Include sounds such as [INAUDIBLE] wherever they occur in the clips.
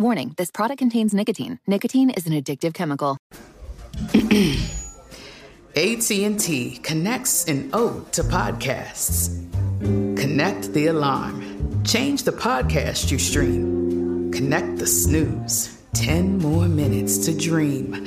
Warning this product contains nicotine. Nicotine is an addictive chemical. [CLEARS THROAT] AT&T connects an ode to podcasts. Connect the alarm. Change the podcast you stream. Connect the snooze. 10 more minutes to dream.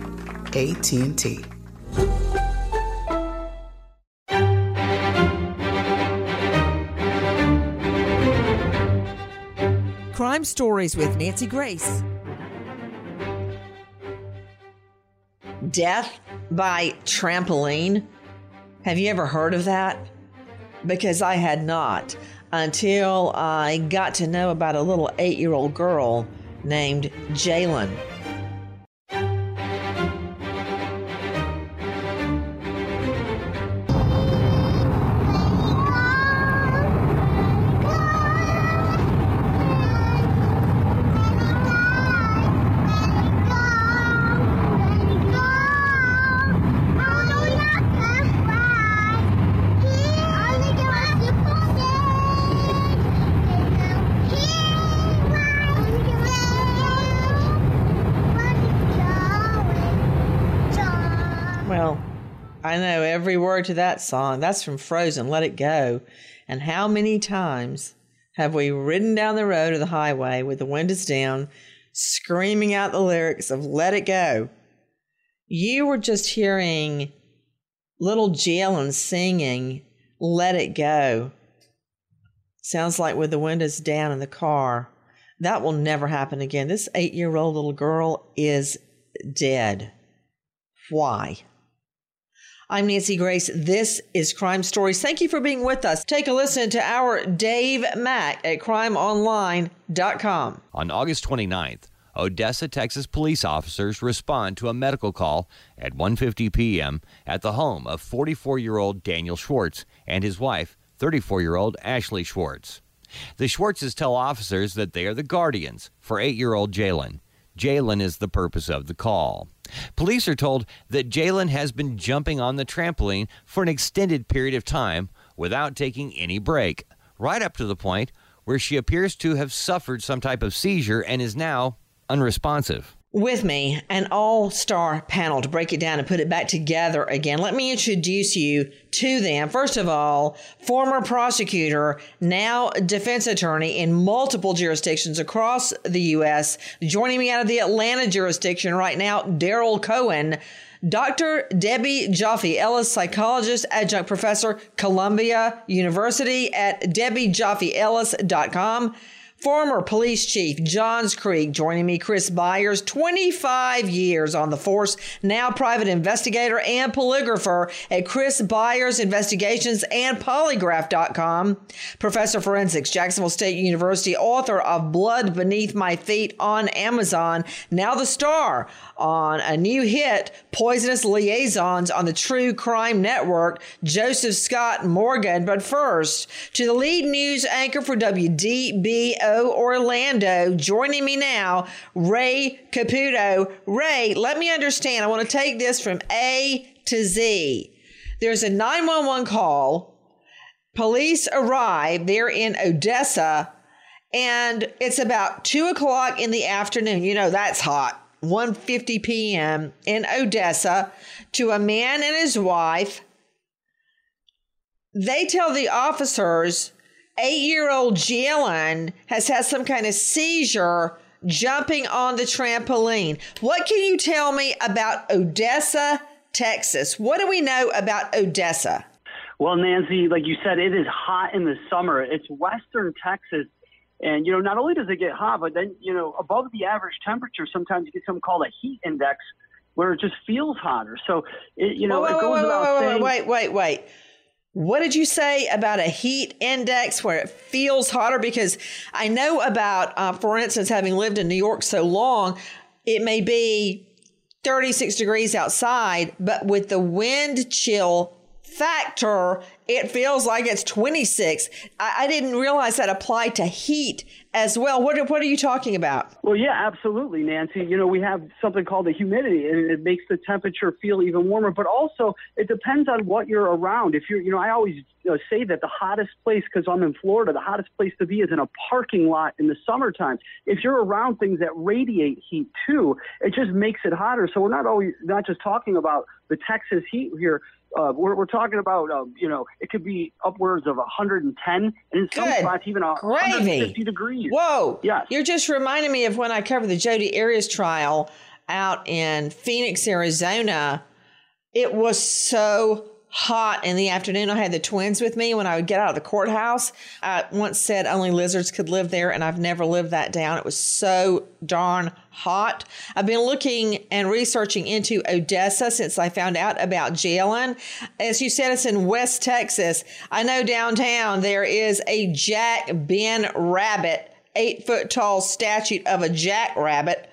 AT&T. Crime Stories with Nancy Grace. Death by trampoline. Have you ever heard of that? Because I had not until I got to know about a little eight year old girl named Jalen. Word to that song. That's from Frozen, Let It Go. And how many times have we ridden down the road or the highway with the windows down, screaming out the lyrics of Let It Go? You were just hearing little Jalen singing Let It Go. Sounds like with the windows down in the car. That will never happen again. This eight year old little girl is dead. Why? I'm Nancy Grace. This is Crime Stories. Thank you for being with us. Take a listen to our Dave Mack at crimeonline.com. On August 29th, Odessa, Texas police officers respond to a medical call at 1:50 p.m. at the home of 44-year-old Daniel Schwartz and his wife, 34-year-old Ashley Schwartz. The Schwartzes tell officers that they are the guardians for 8-year-old Jalen. Jalen is the purpose of the call. Police are told that Jalen has been jumping on the trampoline for an extended period of time without taking any break, right up to the point where she appears to have suffered some type of seizure and is now unresponsive with me an all star panel to break it down and put it back together again. Let me introduce you to them. First of all, former prosecutor, now defense attorney in multiple jurisdictions across the U.S., joining me out of the Atlanta jurisdiction right now, Daryl Cohen. Dr. Debbie Joffe Ellis, psychologist, adjunct professor, Columbia University at debbiejoffellis.com. Former police chief Johns Creek joining me, Chris Byers, 25 years on the force, now private investigator and polygrapher at Chris Byers Investigations and Polygraph.com. Professor forensics, Jacksonville State University, author of Blood Beneath My Feet on Amazon, now the star on a new hit, Poisonous Liaisons on the True Crime Network, Joseph Scott Morgan. But first, to the lead news anchor for WDBO Orlando, joining me now, Ray Caputo. Ray, let me understand. I want to take this from A to Z. There's a 911 call. Police arrive. They're in Odessa and it's about two o'clock in the afternoon. You know, that's hot. 1:50 p.m. in Odessa to a man and his wife. They tell the officers 8-year-old Jalen has had some kind of seizure jumping on the trampoline. What can you tell me about Odessa, Texas. What do we know about Odessa? Well, Nancy, like you said, it is hot in the summer. It's western Texas. And, you know, not only does it get hot, but then, you know, above the average temperature, sometimes you get something called a heat index where it just feels hotter. So, it, you know, wait, it goes wait, without wait, saying. Wait, wait, wait. What did you say about a heat index where it feels hotter? Because I know about, uh, for instance, having lived in New York so long, it may be 36 degrees outside, but with the wind chill factor, it feels like it's 26. I, I didn't realize that applied to heat as well. What, what are you talking about? Well, yeah, absolutely, Nancy. You know, we have something called the humidity, and it makes the temperature feel even warmer. But also, it depends on what you're around. If you're, you know, I always you know, say that the hottest place, because I'm in Florida, the hottest place to be is in a parking lot in the summertime. If you're around things that radiate heat too, it just makes it hotter. So we're not always not just talking about the Texas heat here. Uh, we're, we're talking about, um, you know, it could be upwards of 110, and in some Good. spots even 150 degrees. Whoa. Yes. You're just reminding me of when I covered the Jodi Arias trial out in Phoenix, Arizona. It was so hot in the afternoon. I had the twins with me when I would get out of the courthouse. I once said only lizards could live there, and I've never lived that down. It was so darn hot. I've been looking and researching into Odessa since I found out about Jalen. As you said, it's in West Texas. I know downtown there is a Jack Ben Rabbit, eight foot tall statue of a jackrabbit.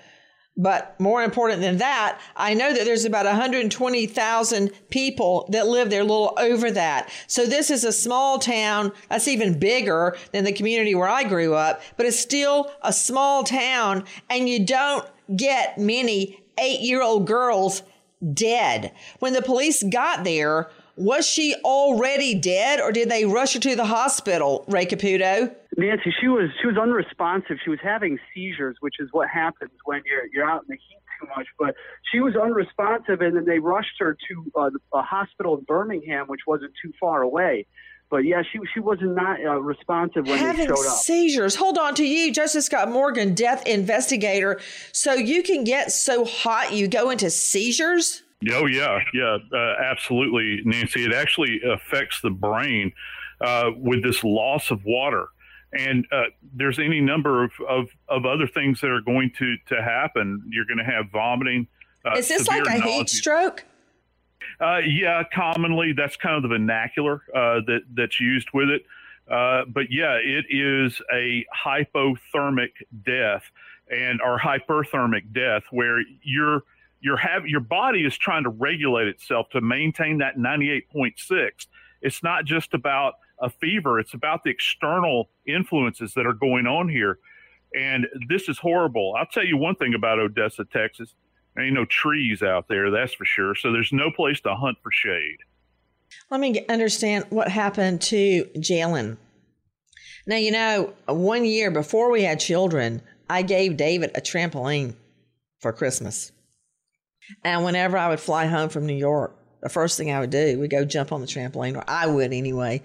But more important than that, I know that there's about 120,000 people that live there, a little over that. So this is a small town that's even bigger than the community where I grew up, but it's still a small town, and you don't get many eight year old girls dead. When the police got there, was she already dead or did they rush her to the hospital, Ray Caputo? Nancy, she was she was unresponsive. She was having seizures, which is what happens when you're you're out in the heat too much. But she was unresponsive, and then they rushed her to uh, a hospital in Birmingham, which wasn't too far away. But yeah, she she was not uh, responsive when having they showed up. seizures. Hold on to you, Joseph Scott Morgan, death investigator. So you can get so hot you go into seizures. Oh yeah, yeah, uh, absolutely, Nancy. It actually affects the brain uh, with this loss of water, and uh, there's any number of, of, of other things that are going to to happen. You're going to have vomiting. uh, Is this like a severe heat stroke? Uh, yeah, commonly that's kind of the vernacular uh, that that's used with it. Uh, but yeah, it is a hypothermic death and or hyperthermic death where you're you're have your body is trying to regulate itself to maintain that 98.6. It's not just about a fever; it's about the external influences that are going on here. And this is horrible. I'll tell you one thing about Odessa, Texas. There ain't no trees out there, that's for sure. So there's no place to hunt for shade. Let me understand what happened to Jalen. Now, you know, one year before we had children, I gave David a trampoline for Christmas. And whenever I would fly home from New York, the first thing I would do, we'd go jump on the trampoline, or I would anyway.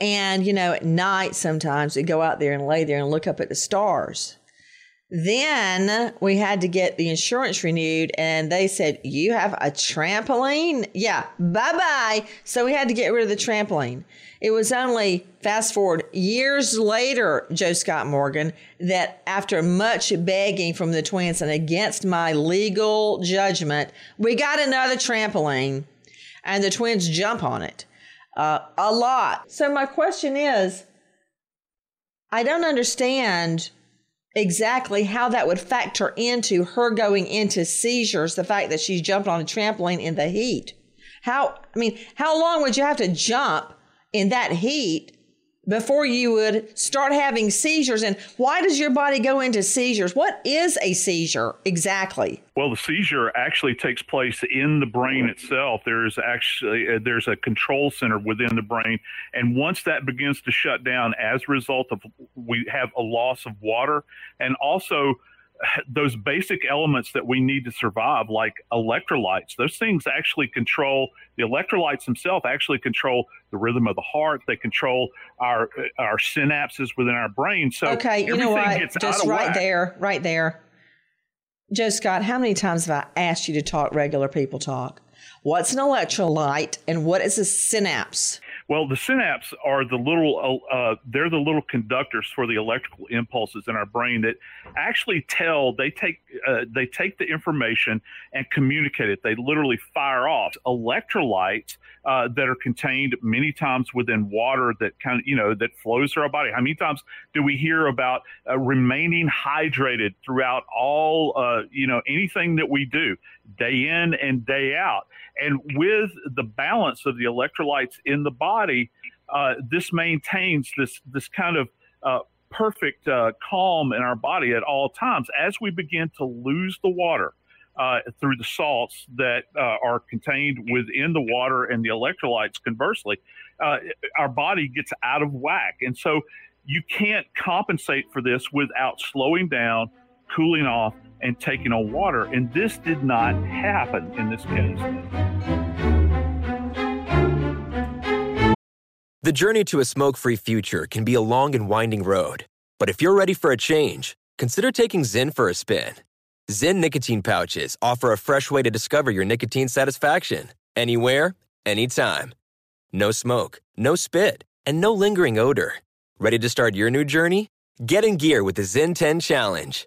And, you know, at night sometimes we'd go out there and lay there and look up at the stars. Then we had to get the insurance renewed, and they said, You have a trampoline? Yeah, bye bye. So we had to get rid of the trampoline. It was only fast forward years later, Joe Scott Morgan, that after much begging from the twins and against my legal judgment, we got another trampoline, and the twins jump on it uh, a lot. So my question is I don't understand exactly how that would factor into her going into seizures, the fact that she jumped on a trampoline in the heat. How, I mean, how long would you have to jump in that heat before you would start having seizures? And why does your body go into seizures? What is a seizure exactly? Well, the seizure actually takes place in the brain itself. There's actually uh, there's a control center within the brain, and once that begins to shut down as a result of we have a loss of water and also [LAUGHS] those basic elements that we need to survive, like electrolytes. Those things actually control the electrolytes themselves. Actually control the rhythm of the heart. They control our uh, our synapses within our brain. So okay, you know what? Just right whack. there, right there. Joe Scott, how many times have I asked you to talk regular people talk? What's an electrolyte and what is a synapse? Well, the synapse are the little, uh, uh, they're the little conductors for the electrical impulses in our brain that actually tell, they take, uh, they take the information and communicate it. They literally fire off electrolytes uh, that are contained many times within water that kind of, you know, that flows through our body. How many times do we hear about uh, remaining hydrated throughout all, uh, you know, anything that we do day in and day out? And with the balance of the electrolytes in the body, uh, this maintains this this kind of uh, perfect uh, calm in our body at all times. As we begin to lose the water uh, through the salts that uh, are contained within the water and the electrolytes, conversely, uh, our body gets out of whack. And so you can't compensate for this without slowing down, cooling off, and taking on water. And this did not happen in this case. The journey to a smoke free future can be a long and winding road. But if you're ready for a change, consider taking Zyn for a spin. Zyn nicotine pouches offer a fresh way to discover your nicotine satisfaction anywhere, anytime. No smoke, no spit, and no lingering odor. Ready to start your new journey? Get in gear with the Zyn 10 Challenge.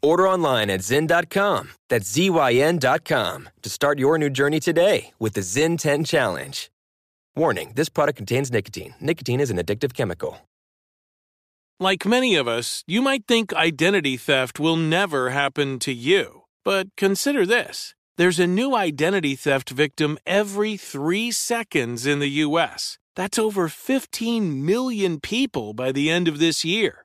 Order online at Zyn.com. That's Z-Y-N.com to start your new journey today with the Zyn 10 Challenge. Warning, this product contains nicotine. Nicotine is an addictive chemical. Like many of us, you might think identity theft will never happen to you. But consider this. There's a new identity theft victim every three seconds in the U.S. That's over 15 million people by the end of this year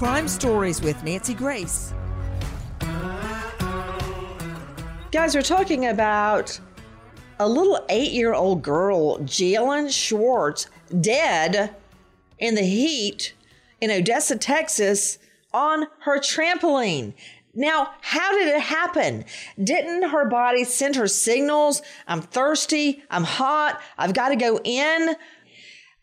Crime Stories with Nancy Grace. Guys, we're talking about a little eight year old girl, Jalen Schwartz, dead in the heat in Odessa, Texas, on her trampoline. Now, how did it happen? Didn't her body send her signals? I'm thirsty. I'm hot. I've got to go in.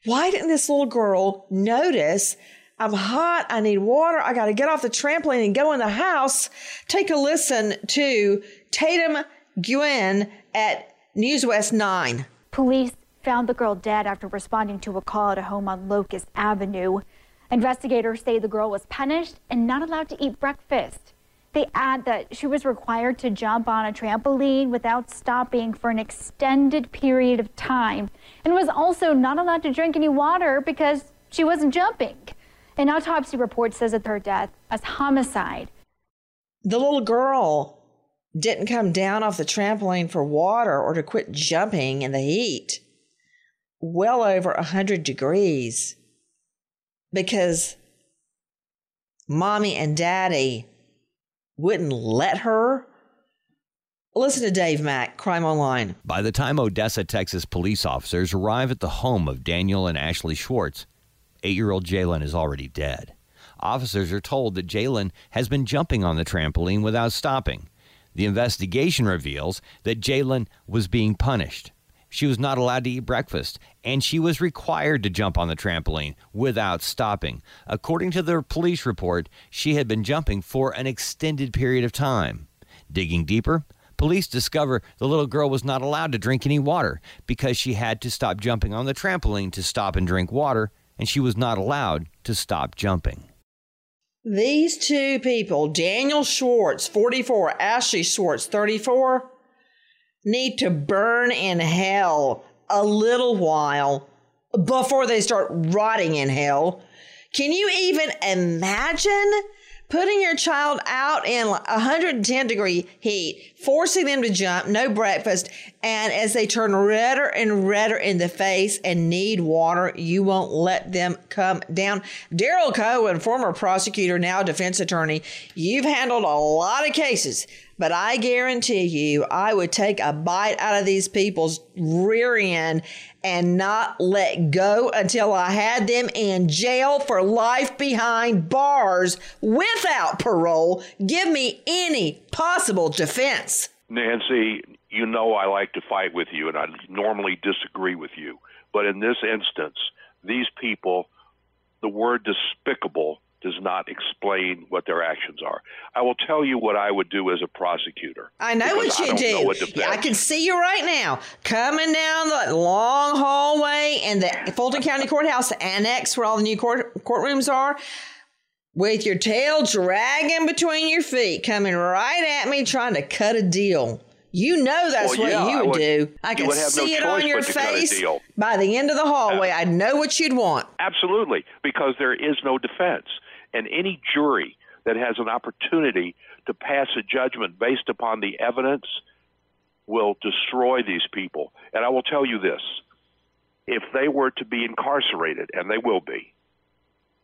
Why didn't this little girl notice I'm hot. I need water. I got to get off the trampoline and go in the house. Take a listen to Tatum Nguyen at News West 9. Police found the girl dead after responding to a call at a home on Locust Avenue. Investigators say the girl was punished and not allowed to eat breakfast. They add that she was required to jump on a trampoline without stopping for an extended period of time and was also not allowed to drink any water because she wasn't jumping. An autopsy report says that her death as homicide. The little girl didn't come down off the trampoline for water or to quit jumping in the heat. Well over a 100 degrees. Because mommy and daddy wouldn't let her. Listen to Dave Mack, Crime Online. By the time Odessa, Texas police officers arrive at the home of Daniel and Ashley Schwartz, Eight year old Jalen is already dead. Officers are told that Jalen has been jumping on the trampoline without stopping. The investigation reveals that Jalen was being punished. she was not allowed to eat breakfast, and she was required to jump on the trampoline without stopping. According to the police report, she had been jumping for an extended period of time. Digging deeper, police discover the little girl was not allowed to drink any water because she had to stop jumping on the trampoline to stop and drink water, and she was not allowed to stop jumping. These two people, Daniel Schwartz, 44, Ashley Schwartz, 34, need to burn in hell a little while before they start rotting in hell. Can you even imagine putting your child out in 110 degree heat, forcing them to jump, no breakfast, and as they turn redder and redder in the face and need water, you won't let them come down. Daryl Cohen, former prosecutor, now defense attorney, you've handled a lot of cases. But I guarantee you, I would take a bite out of these people's rear end and not let go until I had them in jail for life behind bars without parole. Give me any possible defense. Nancy, you know I like to fight with you, and I normally disagree with you. But in this instance, these people, the word despicable does not explain what their actions are. I will tell you what I would do as a prosecutor. I know what you do. Yeah, I can see you right now coming down the long hallway in the Fulton County Courthouse annex where all the new court courtrooms are. With your tail dragging between your feet, coming right at me, trying to cut a deal. You know that's well, yeah, what you would, would, do. I can see no it on your face by the end of the hallway. Uh, I know what you'd want. Absolutely, because there is no defense. And any jury that has an opportunity to pass a judgment based upon the evidence will destroy these people. And I will tell you this if they were to be incarcerated, and they will be,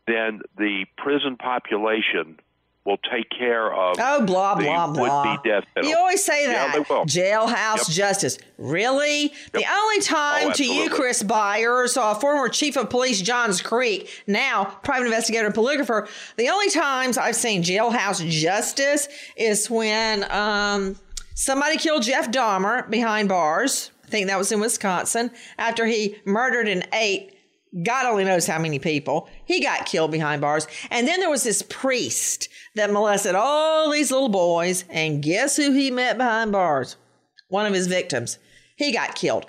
then the prison population will take care of oh blah blah blah. Death penalty. You always say that yeah, jailhouse yep. justice. Really? Yep. The only time oh, to you, Chris Byers, uh, former chief of police Johns Creek, now private investigator and polygrapher. The only times I've seen jailhouse justice is when um, somebody killed Jeff Dahmer behind bars. I think that was in Wisconsin after he murdered and ate God only knows how many people. He got killed behind bars. And then there was this priest that molested all these little boys. And guess who he met behind bars? One of his victims. He got killed.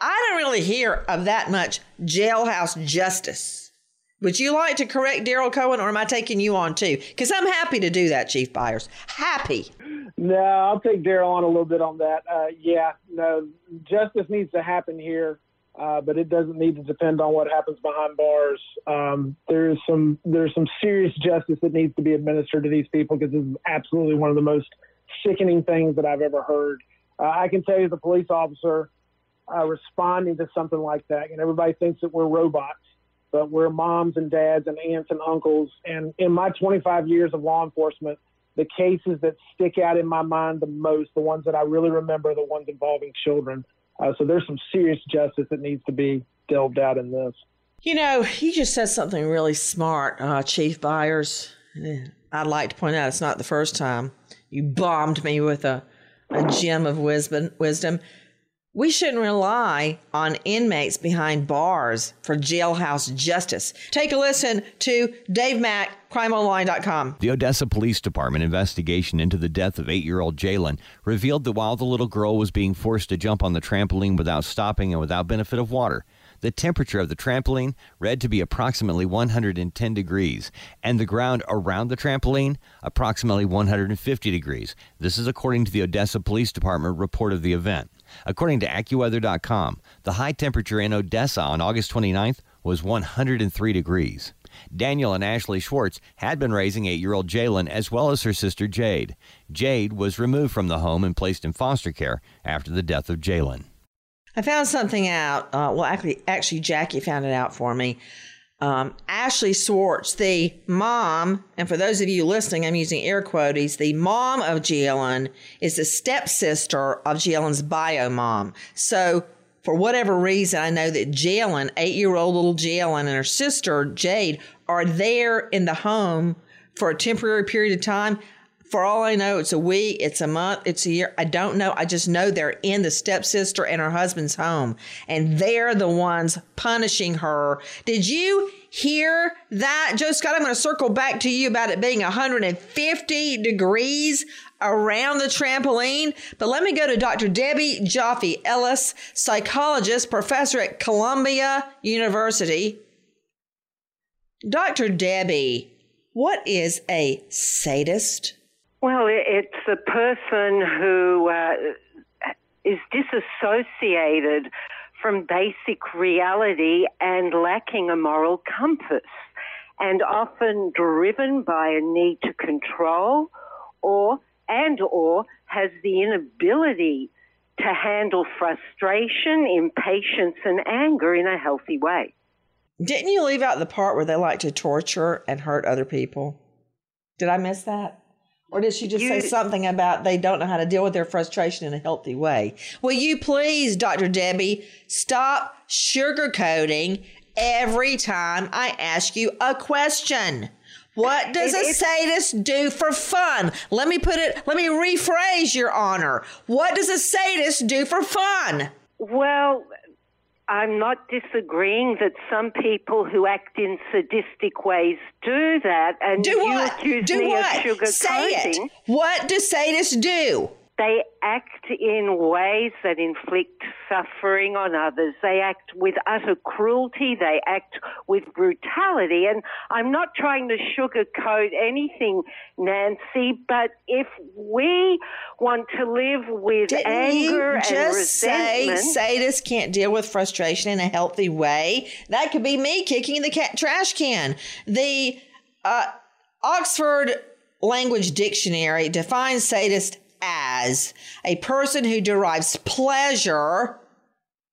I don't really hear of that much jailhouse justice. Would you like to correct Daryl Cohen or am I taking you on too? Because I'm happy to do that, Chief Byers. Happy. No, I'll take Daryl on a little bit on that. Uh, yeah, no, justice needs to happen here uh, but it doesn't need to depend on what happens behind bars. Um, there's some there's some serious justice that needs to be administered to these people because this is absolutely one of the most sickening things that I've ever heard. Uh, I can tell you, a police officer, uh, responding to something like that, and everybody thinks that we're robots, but we're moms and dads and aunts and uncles. And in my 25 years of law enforcement, the cases that stick out in my mind the most, the ones that I really remember, are the ones involving children. Uh, so there's some serious justice that needs to be delved out in this. You know, he just said something really smart, uh, Chief Byers. I'd like to point out it's not the first time you bombed me with a, a gem of wisdom. We shouldn't rely on inmates behind bars for jailhouse justice. Take a listen to Dave Mack, crimeonline.com. The Odessa Police Department investigation into the death of eight year old Jalen revealed that while the little girl was being forced to jump on the trampoline without stopping and without benefit of water, the temperature of the trampoline read to be approximately 110 degrees, and the ground around the trampoline approximately 150 degrees. This is according to the Odessa Police Department report of the event. According to AccuWeather.com, the high temperature in Odessa on August 29th was 103 degrees. Daniel and Ashley Schwartz had been raising eight year old Jalen as well as her sister Jade. Jade was removed from the home and placed in foster care after the death of Jalen. I found something out. Uh, well, actually, actually, Jackie found it out for me. Um, Ashley Schwartz, the mom, and for those of you listening, I'm using air quotes, the mom of Jalen is the stepsister of Jalen's bio mom. So, for whatever reason, I know that Jalen, eight year old little Jalen, and her sister Jade are there in the home for a temporary period of time For all I know, it's a week, it's a month, it's a year. I don't know. I just know they're in the stepsister and her husband's home, and they're the ones punishing her. Did you hear that? Joe Scott, I'm going to circle back to you about it being 150 degrees around the trampoline. But let me go to Dr. Debbie Joffe Ellis, psychologist, professor at Columbia University. Dr. Debbie, what is a sadist? Well, it's a person who uh, is disassociated from basic reality and lacking a moral compass, and often driven by a need to control or and or has the inability to handle frustration, impatience and anger in a healthy way. Didn't you leave out the part where they like to torture and hurt other people? Did I miss that? Or did she just you, say something about they don't know how to deal with their frustration in a healthy way? Will you please, Dr. Debbie, stop sugarcoating every time I ask you a question? What does a sadist do for fun? Let me put it, let me rephrase, Your Honor. What does a sadist do for fun? Well, I'm not disagreeing that some people who act in sadistic ways do that, and do you what? accuse do me what? of sugarcoating. Say it. What do sadists do? They act in ways that inflict suffering on others. They act with utter cruelty. They act with brutality. And I'm not trying to sugarcoat anything, Nancy, but if we want to live with Didn't anger you just and resentment. say sadists can't deal with frustration in a healthy way? That could be me kicking the cat trash can. The uh, Oxford Language Dictionary defines sadist as a person who derives pleasure,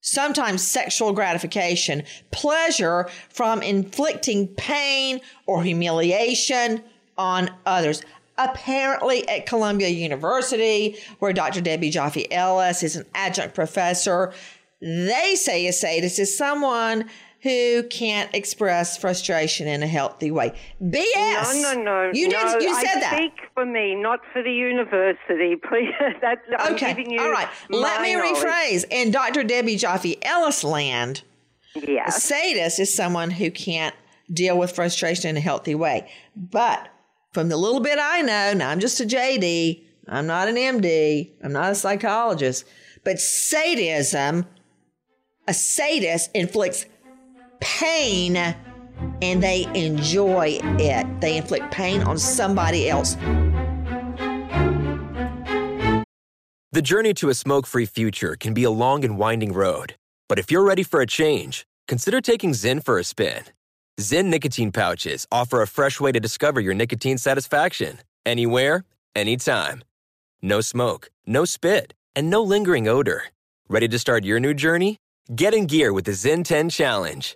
sometimes sexual gratification, pleasure from inflicting pain or humiliation on others. Apparently, at Columbia University, where Dr. Debbie Joffe Ellis is an adjunct professor, they say a sadist is someone who can't express frustration in a healthy way. BS. No, no, no. You no, did. You said I that. Speak for me, not for the university. [LAUGHS] Please. That's, I'm okay. giving you All right. Let me knowledge. rephrase. In Dr. Debbie Joffe Ellis land, Yeah. a sadist is someone who can't deal with frustration in a healthy way. But from the little bit I know, now I'm just a JD. I'm not an MD. I'm not a psychologist. But sadism, a sadist inflicts pain and they enjoy it. They inflict pain on somebody else. The journey to a smoke free future can be a long and winding road. But if you're ready for a change, consider taking Zyn for a spin. Zyn nicotine pouches offer a fresh way to discover your nicotine satisfaction anywhere, anytime. No smoke, no spit, and no lingering odor. Ready to start your new journey? Get in gear with the Zyn 10 Challenge.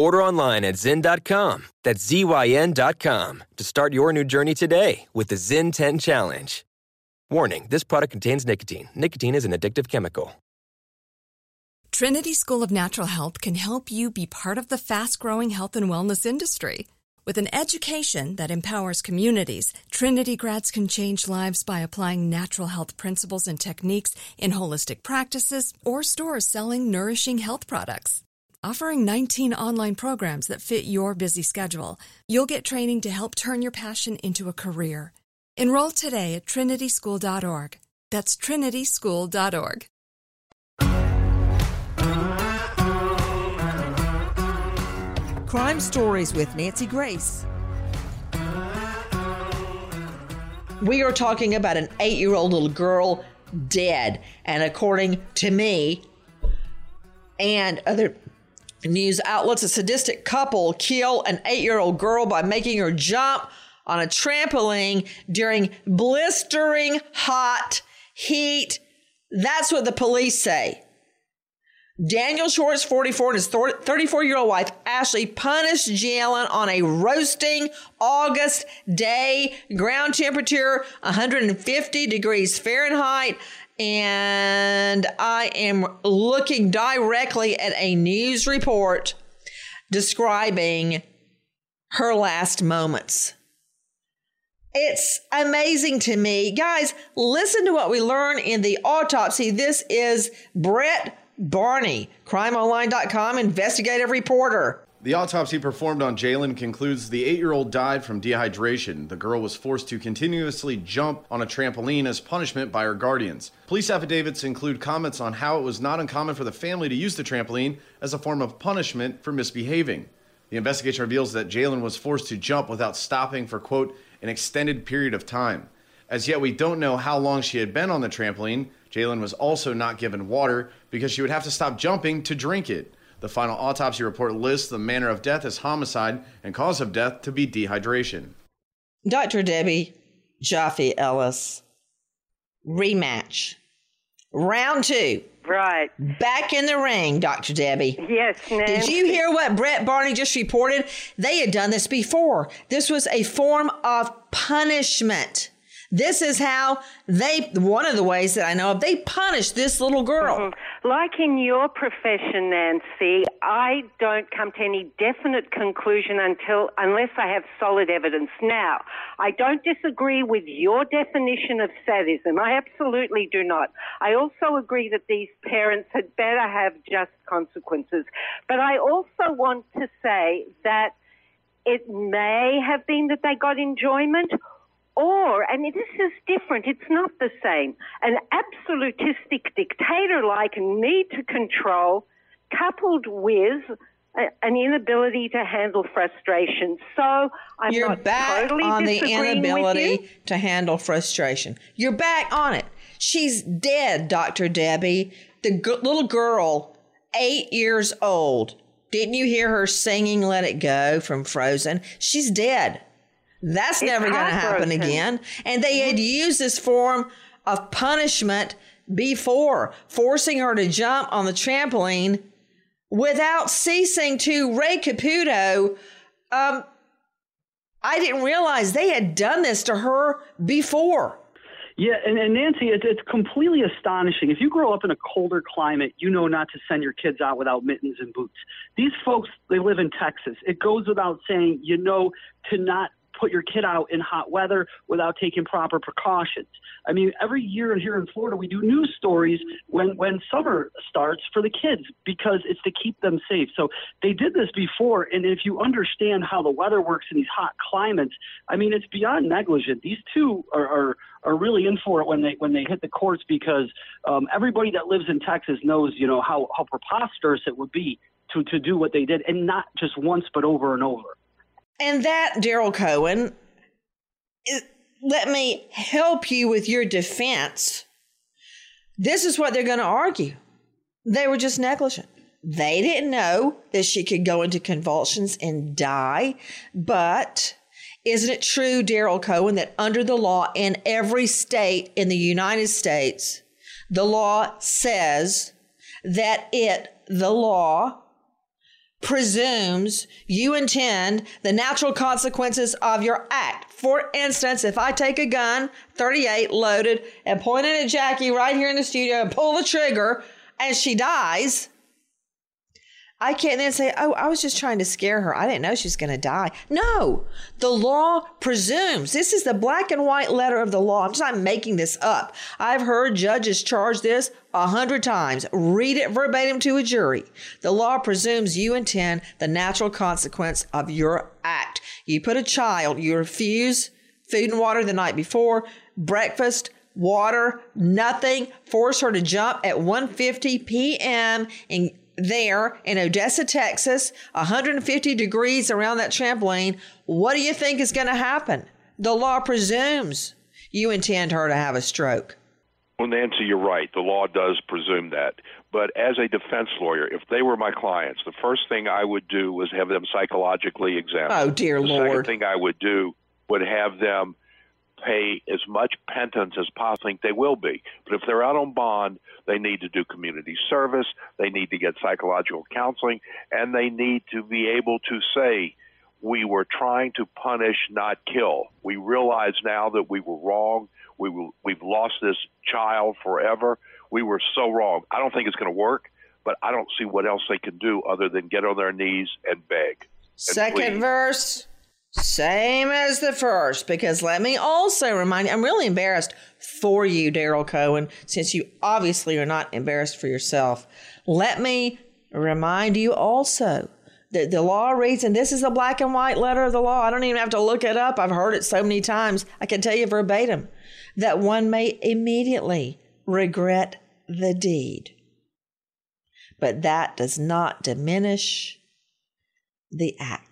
Order online at Zyn.com. That's Z-Y-N.com to start your new journey today with the Zyn 10 Challenge. Warning, this product contains nicotine. Nicotine is an addictive chemical. Trinity School of Natural Health can help you be part of the fast growing health and wellness industry. With an education that empowers communities, Trinity grads can change lives by applying natural health principles and techniques in holistic practices or stores selling nourishing health products. Offering 19 online programs that fit your busy schedule, you'll get training to help turn your passion into a career. Enroll today at trinityschool.org. That's trinityschool.org. Crime Stories with Nancy Grace. We are talking about an eight year old little girl dead. And according to me and other news outlets, a sadistic couple kill an eight year old girl by making her jump on a trampoline during blistering hot heat That's what the police say. Daniel Schwartz, 44, and his 34 year old wife, Ashley, punished Jalen on a roasting August day, ground temperature 150 degrees Fahrenheit. And I am looking directly at a news report describing her last moments. It's amazing to me. Guys, listen to what we learn in the autopsy. This is Brett Barney, crimeonline.com investigative reporter. The autopsy performed on Jalen concludes the eight year old died from dehydration. The girl was forced to continuously jump on a trampoline as punishment by her guardians. Police affidavits include comments on how it was not uncommon for the family to use the trampoline as a form of punishment for misbehaving. The investigation reveals that Jalen was forced to jump without stopping for, quote, an extended period of time. As yet, we don't know how long she had been on the trampoline. Jalen was also not given water because she would have to stop jumping to drink it. The final autopsy report lists the manner of death as homicide and cause of death to be dehydration. Dr. Debbie Joffe Ellis, rematch. Round two. Right. Back in the ring, Dr. Debbie. Yes, Nancy. Did you hear what Brett Barney just reported? They had done this before. This was a form of punishment. This is how they, one of the ways that I know of, they punish this little girl. Mm-hmm. Like in your profession, Nancy, I don't come to any definite conclusion until, unless I have solid evidence. Now, I don't disagree with your definition of sadism. I absolutely do not. I also agree that these parents had better have just consequences. But I also want to say that it may have been that they got enjoyment or, and this is different, it's not the same, an absolutistic dictator like need to control coupled with a, an inability to handle frustration. So I'm You're not back totally on the disagreeing with you. inability to handle frustration. You're back on it. She's dead, Dr. Debbie. The g- little girl, eight years old. Didn't you hear her singing Let It Go from Frozen? She's dead. That's It's never going to happen again. And they had used this form of punishment before, forcing her to jump on the trampoline without ceasing to. Ray Caputo, um, I didn't realize they had done this to her before. Yeah, and, and Nancy, it, it's completely astonishing. If you grow up in a colder climate, you know not to send your kids out without mittens and boots. These folks, they live in Texas. It goes without saying, you know, to not put your kid out in hot weather without taking proper precautions. I mean, every year here in Florida, we do news stories when when summer starts for the kids because it's to keep them safe. So they did this before, and if you understand how the weather works in these hot climates, I mean, it's beyond negligent. These two are. are are really in for it when they when they hit the courts because um, everybody that lives in Texas knows you know how how preposterous it would be to to do what they did and not just once but over and over. And that, Daryl Cohen, let me help you with your defense. This is what they're going to argue. They were just negligent. They didn't know that she could go into convulsions and die. But isn't it true, Daryl Cohen, that under the law in every state in the United States, the law says that it, the law, presumes you intend the natural consequences of your act. For instance, if I take a gun, 38 loaded, and point it at Jackie right here in the studio and pull the trigger and she dies, I can't then say, oh, I was just trying to scare her. I didn't know she was going to die. No, the law presumes. This is the black and white letter of the law. I'm just not making this up. I've heard judges charge this a hundred times. Read it verbatim to a jury. The law presumes you intend the natural consequence of your act. You put a child, you refuse food and water the night before, breakfast, water, nothing, force her to jump at 1:50 p.m. in there in Odessa, Texas, 150 degrees around that trampoline, what do you think is going to happen? The law presumes you intend her to have a stroke. Well, Nancy, you're right. The law does presume that. But as a defense lawyer, if they were my clients, the first thing I would do was have them psychologically examined. Oh, dear Lord. the Lord. second thing I would do would have them pay as much penance as possible. I think they will be. But if they're out on bond, they need to do community service, they need to get psychological counseling, and they need to be able to say, we were trying to punish, not kill. We realize now that we were wrong. We will, we've lost this child forever. We were so wrong. I don't think it's going to work, but I don't see what else they can do other than get on their knees and beg. and Second plead. verse, same as the first, because let me also remind you, I'm really embarrassed for you, Daryl Cohen, since you obviously are not embarrassed for yourself. Let me remind you also that the law reads, and this is a black and white letter of the law. I don't even have to look it up. I've heard it so many times. I can tell you verbatim that one may immediately regret the deed. But that does not diminish the act.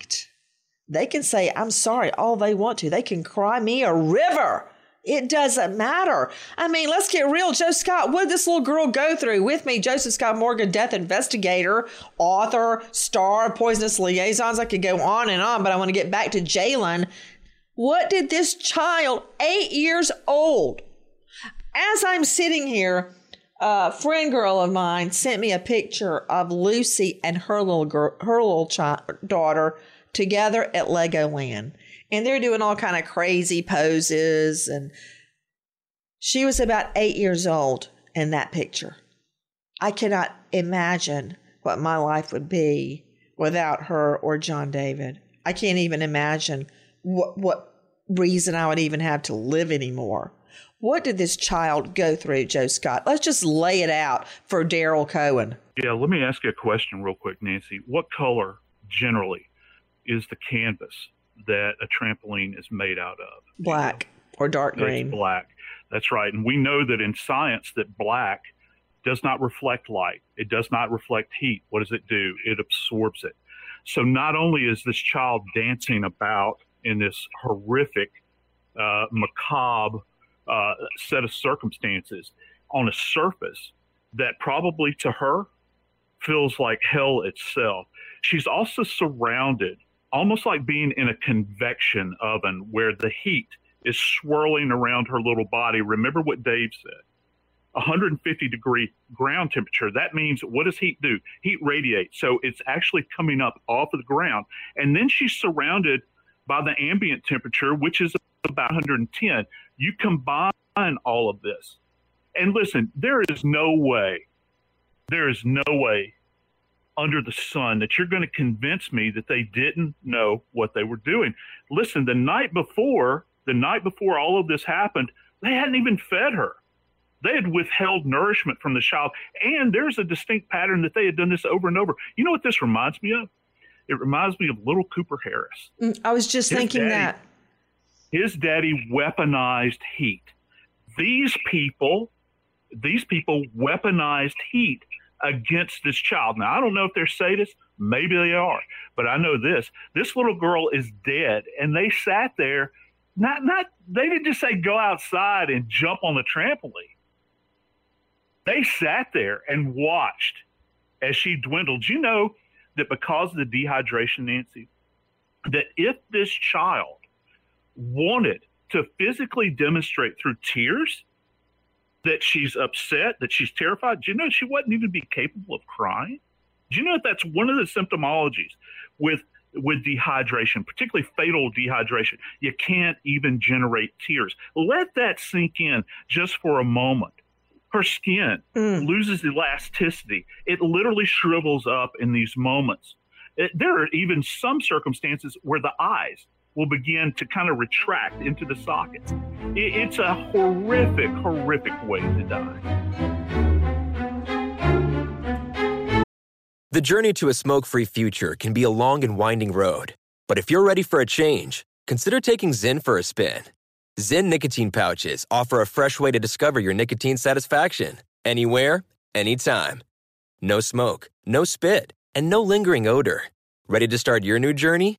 They can say, I'm sorry, all they want to. They can cry me a river. It doesn't matter. I mean, let's get real. Joe Scott, what did this little girl go through? With me, Joseph Scott Morgan, death investigator, author, star of Poisonous Liaisons. I could go on and on, but I want to get back to Jalen. What did this child, eight years old, as I'm sitting here, a friend girl of mine sent me a picture of Lucy and her little girl, her little child, daughter together at Legoland, and they're doing all kind of crazy poses. And she was about eight years old in that picture. I cannot imagine what my life would be without her or John David. I can't even imagine what what reason I would even have to live anymore. What did this child go through, Joe Scott? Let's just lay it out for Daryl Cohen. Yeah, let me ask you a question real quick, Nancy. What color generally is the canvas that a trampoline is made out of? Black or dark It's green. black. That's right. And we know that in science that black does not reflect light. It does not reflect heat. What does it do? It absorbs it. So not only is this child dancing about in this horrific, uh, macabre uh, set of circumstances on a surface that probably to her feels like hell itself. She's also surrounded, almost like being in a convection oven where the heat is swirling around her little body. Remember what Dave said 150 degree ground temperature. That means what does heat do? Heat radiates. So it's actually coming up off of the ground. And then she's surrounded by the ambient temperature, which is about 110. You combine all of this. And listen, there is no way, there is no way under the sun that you're going to convince me that they didn't know what they were doing. Listen, the night before, the night before all of this happened, they hadn't even fed her. They had withheld nourishment from the child. And there's a distinct pattern that they had done this over and over. You know what this reminds me of? It reminds me of little Cooper Harris. Mm, I was just His thinking daddy- that. His daddy weaponized heat. These people, these people weaponized heat against this child. Now, I don't know if they're sadists. Maybe they are. But I know this. This little girl is dead. And they sat there. Not, not, they didn't just say go outside and jump on the trampoline. They sat there and watched as she dwindled. You know that because of the dehydration, Nancy, that if this child wanted to physically demonstrate through tears that she's upset, that she's terrified, do you know she wouldn't even be capable of crying? Do you know that that's one of the symptomologies with with dehydration, particularly fatal dehydration? You can't even generate tears. Let that sink in just for a moment. Her skin mm. loses elasticity. It literally shrivels up in these moments. It- there are even some circumstances where the eyes will begin to kind of retract into the sockets. It, it's a horrific, horrific way to die. The journey to a smoke free future can be a long and winding road. But if you're ready for a change, consider taking Zyn for a spin. Zyn nicotine pouches offer a fresh way to discover your nicotine satisfaction anywhere, anytime. No smoke, no spit, and no lingering odor. Ready to start your new journey?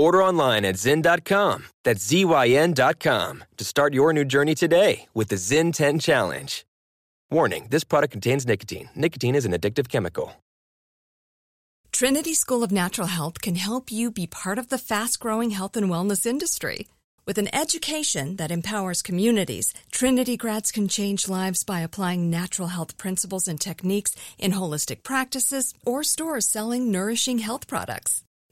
Order online at Zyn.com. That's Z-Y-N.com to start your new journey today with the Zyn 10 Challenge. Warning this product contains nicotine. Nicotine is an addictive chemical. Trinity School of Natural Health can help you be part of the fast growing health and wellness industry. With an education that empowers communities, Trinity grads can change lives by applying natural health principles and techniques in holistic practices or stores selling nourishing health products.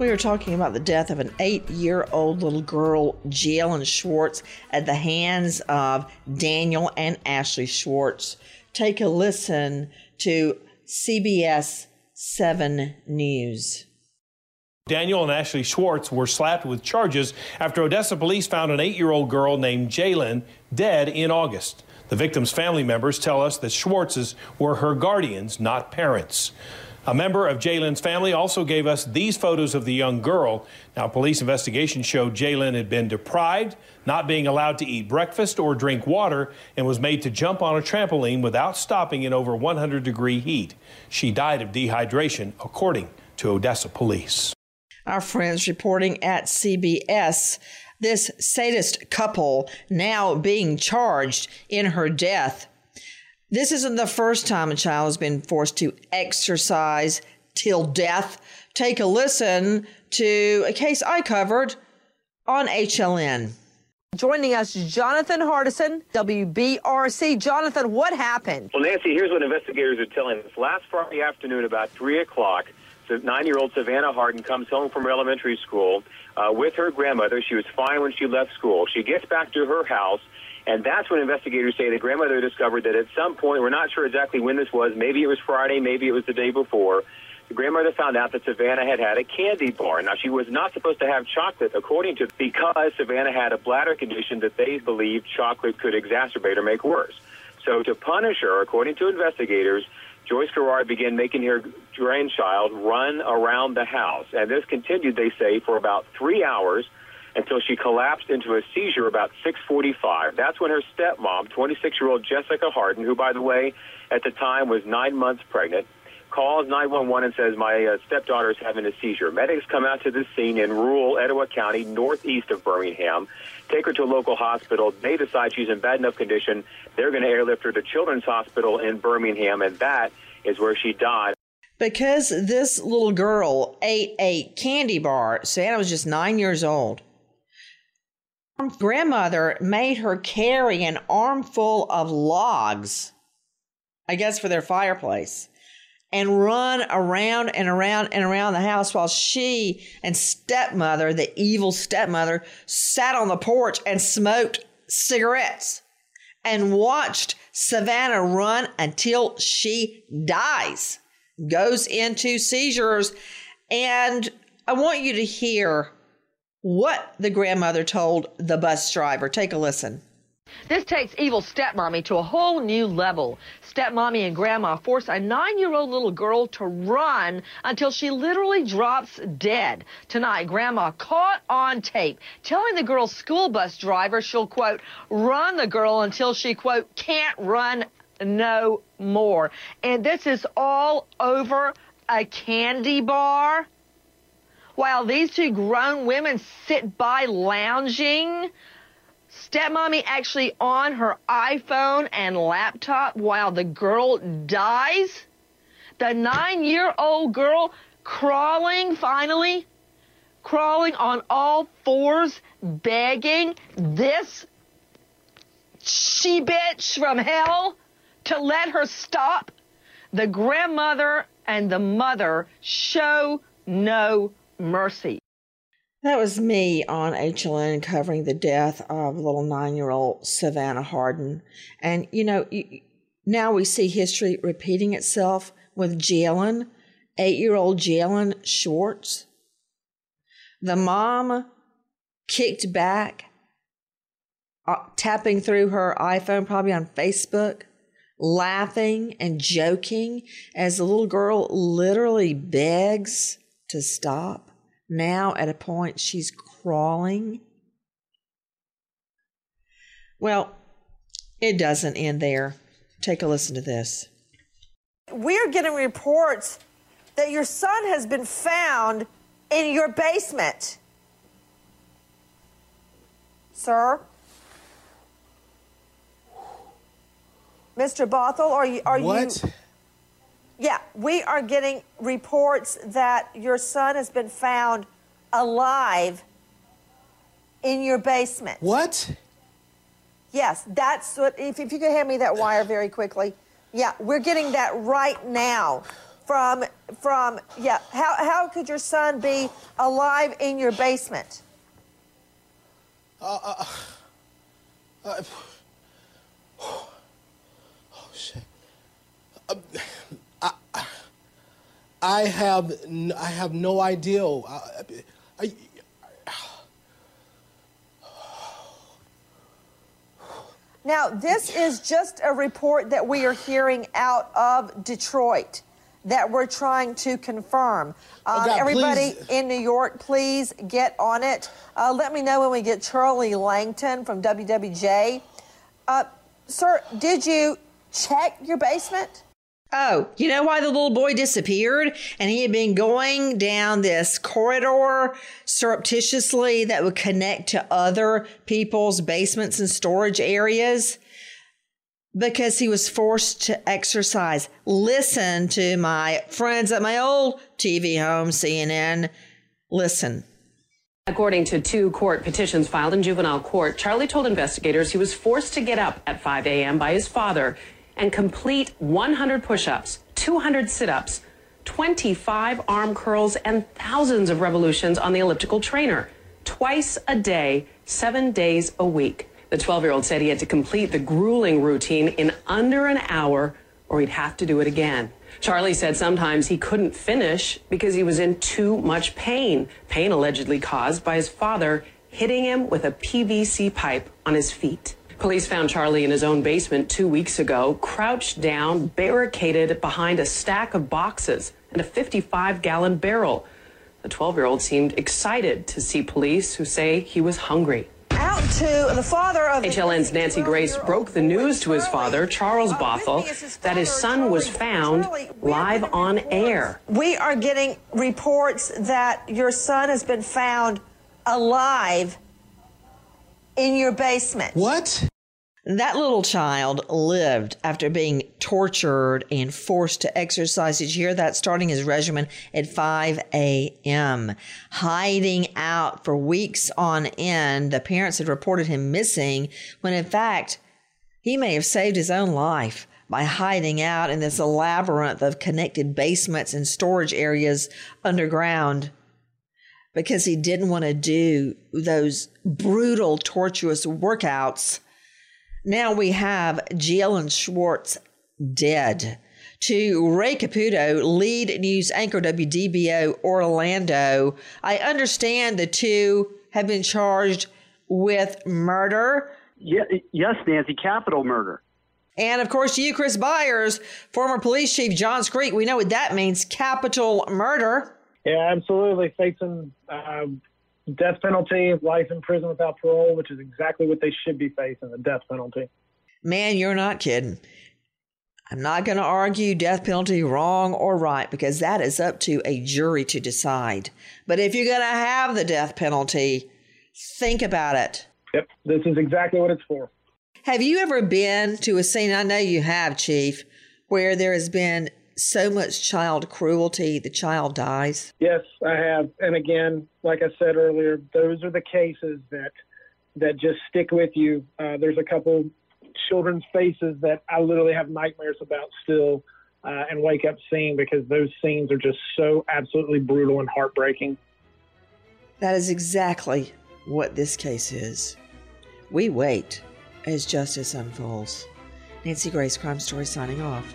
We are talking about the death of an eight year old little girl, Jalen Schwartz, at the hands of Daniel and Ashley Schwartz. Take a listen to CBS 7 News. Daniel and Ashley Schwartz were slapped with charges after Odessa police found an eight year old girl named Jalen dead in August. The victim's family members tell us that Schwartzes were her guardians, not parents. A member of Jalen's family also gave us these photos of the young girl. Now, police investigation showed Jalen had been deprived, not being allowed to eat breakfast or drink water, and was made to jump on a trampoline without stopping in over 100 degree heat. She died of dehydration, according to Odessa police. Our friends reporting at CBS this sadist couple now being charged in her death. This isn't the first time a child has been forced to exercise till death. Take a listen to a case I covered on HLN. Joining us, Jonathan Hardison, WBRC. Jonathan, what happened? Well, Nancy, here's what investigators are telling us. Last Friday afternoon, about 3 o'clock, the nine year old Savannah Hardin comes home from elementary school uh, with her grandmother. She was fine when she left school. She gets back to her house. And that's when investigators say the grandmother discovered that at some point, we're not sure exactly when this was, maybe it was Friday, maybe it was the day before, the grandmother found out that Savannah had had a candy bar. Now, she was not supposed to have chocolate, according to, because Savannah had a bladder condition that they believed chocolate could exacerbate or make worse. So, to punish her, according to investigators, Joyce Garrard began making her grandchild run around the house. And this continued, they say, for about three hours until she collapsed into a seizure about 6:45. That's when her stepmom, 26-year-old Jessica Hardin, who by the way at the time was 9 months pregnant, calls 911 and says my uh, stepdaughter is having a seizure. Medics come out to the scene in rural Etowah County, northeast of Birmingham, take her to a local hospital. They decide she's in bad enough condition. They're going to airlift her to Children's Hospital in Birmingham, and that is where she died. Because this little girl ate a candy bar, Savannah was just nine years old. Grandmother made her carry an armful of logs, I guess for their fireplace, and run around and around and around the house while she and stepmother, the evil stepmother, sat on the porch and smoked cigarettes and watched Savannah run until she dies, goes into seizures. And I want you to hear what the grandmother told the bus driver. Take a listen. This takes evil stepmommy to a whole new level. Stepmommy and grandma force a nine year old little girl to run until she literally drops dead. Tonight, grandma caught on tape telling the girl's school bus driver she'll, quote, run the girl until she, quote, can't run no more. And this is all over a candy bar while these two grown women sit by lounging. Stepmommy actually on her iPhone and laptop while the girl dies. The nine year old girl crawling finally, crawling on all fours, begging this she bitch from hell to let her stop. The grandmother and the mother show no mercy. That was me on HLN covering the death of little nine year old Savannah Hardin. And, you know, now we see history repeating itself with Jalen, eight year old Jalen Schwartz. The mom kicked back, uh, tapping through her iPhone, probably on Facebook, laughing and joking as the little girl literally begs to stop. Now, at a point, she's crawling. Well, it doesn't end there. Take a listen to this. We're getting reports that your son has been found in your basement. Sir? Mr. Bothell, are you are What? you Yeah, we are getting reports that your son has been found alive in your basement. What? Yes, that's what. If, if you could hand me that wire very quickly. Yeah, we're getting that right now from from. Yeah, how how could your son be alive in your basement? Uh, uh, uh, [SIGHS] oh shit. Um, I, have n- I have no idea. I, I, Now, this is just a report that we are hearing out of Detroit that we're trying to confirm. Um, Oh, God, everybody please. in New York, please get on it. Uh, let me know when we get Charlie Langton from WWJ. Uh, sir, did you check your basement? Oh, you know why the little boy disappeared? And he had been going down this corridor surreptitiously that would connect to other people's basements and storage areas because he was forced to exercise. Listen to my friends at my old TV home, CNN. Listen. According to two court petitions filed in juvenile court, Charlie told investigators he was forced to get up at 5 a.m. by his father and complete 100 push ups, 200 sit ups, 25 arm curls, and thousands of revolutions on the elliptical trainer twice a day, seven days a week. The 12 year old said he had to complete the grueling routine in under an hour or he'd have to do it again. Charlie said sometimes he couldn't finish because he was in too much pain, pain allegedly caused by his father hitting him with a PVC pipe on his feet. Police found Charlie in his own basement two weeks ago, crouched down, barricaded behind a stack of boxes and a 55 gallon barrel. The 12 year old seemed excited to see police who say he was hungry. Out to the father of HLN's Nancy Grace broke the news to his father, Charles Bothell, that his son was found live on air. We are getting reports that your son has been found alive in your basement. What? That little child lived after being tortured and forced to exercise. You hear that? Starting his regimen at 5 a.m., hiding out for weeks on end. The parents had reported him missing when, in fact, he may have saved his own life by hiding out in this labyrinth of connected basements and storage areas underground because he didn't want to do those brutal, tortuous workouts. Now we have Jalen Schwartz dead. To Ray Caputo, lead news anchor WDBO Orlando, I understand the two have been charged with murder. Yeah, yes, Nancy, capital murder. And of course, you, Chris Byers, former police chief Johns Creek, we know what that means capital murder. Yeah, absolutely. Facing uh, death penalty, life in prison without parole, which is exactly what they should be facing the death penalty. Man, you're not kidding. I'm not going to argue death penalty wrong or right because that is up to a jury to decide. But if you're going to have the death penalty, think about it. Yep, this is exactly what it's for. Have you ever been to a scene? I know you have, Chief, where there has been so much child cruelty, the child dies. Yes, I have. And again, like I said earlier, those are the cases that that just stick with you. Uh, there's a couple children's faces that I literally have nightmares about still, uh, and wake up seeing because those scenes are just so absolutely brutal and heartbreaking. That is exactly what this case is. We wait as justice unfolds. Nancy Grace, Crime Story, signing off.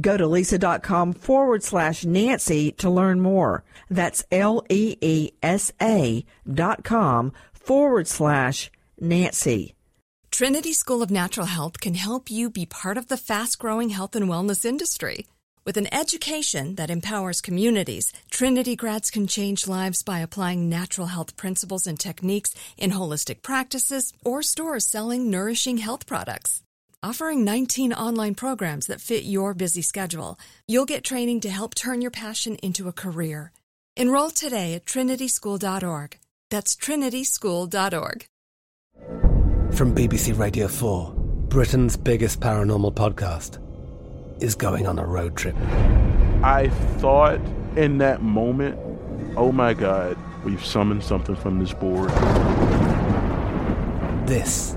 Go to leesa.com forward slash Nancy to learn more. That's L E E S A dot com forward slash Nancy. Trinity School of Natural Health can help you be part of the fast growing health and wellness industry. With an education that empowers communities, Trinity grads can change lives by applying natural health principles and techniques in holistic practices or stores selling nourishing health products. Offering 19 online programs that fit your busy schedule, you'll get training to help turn your passion into a career. Enroll today at trinityschool.org. That's trinityschool.org. From BBC Radio 4, Britain's biggest paranormal podcast is going on a road trip. I thought in that moment, oh my God, we've summoned something from this board. This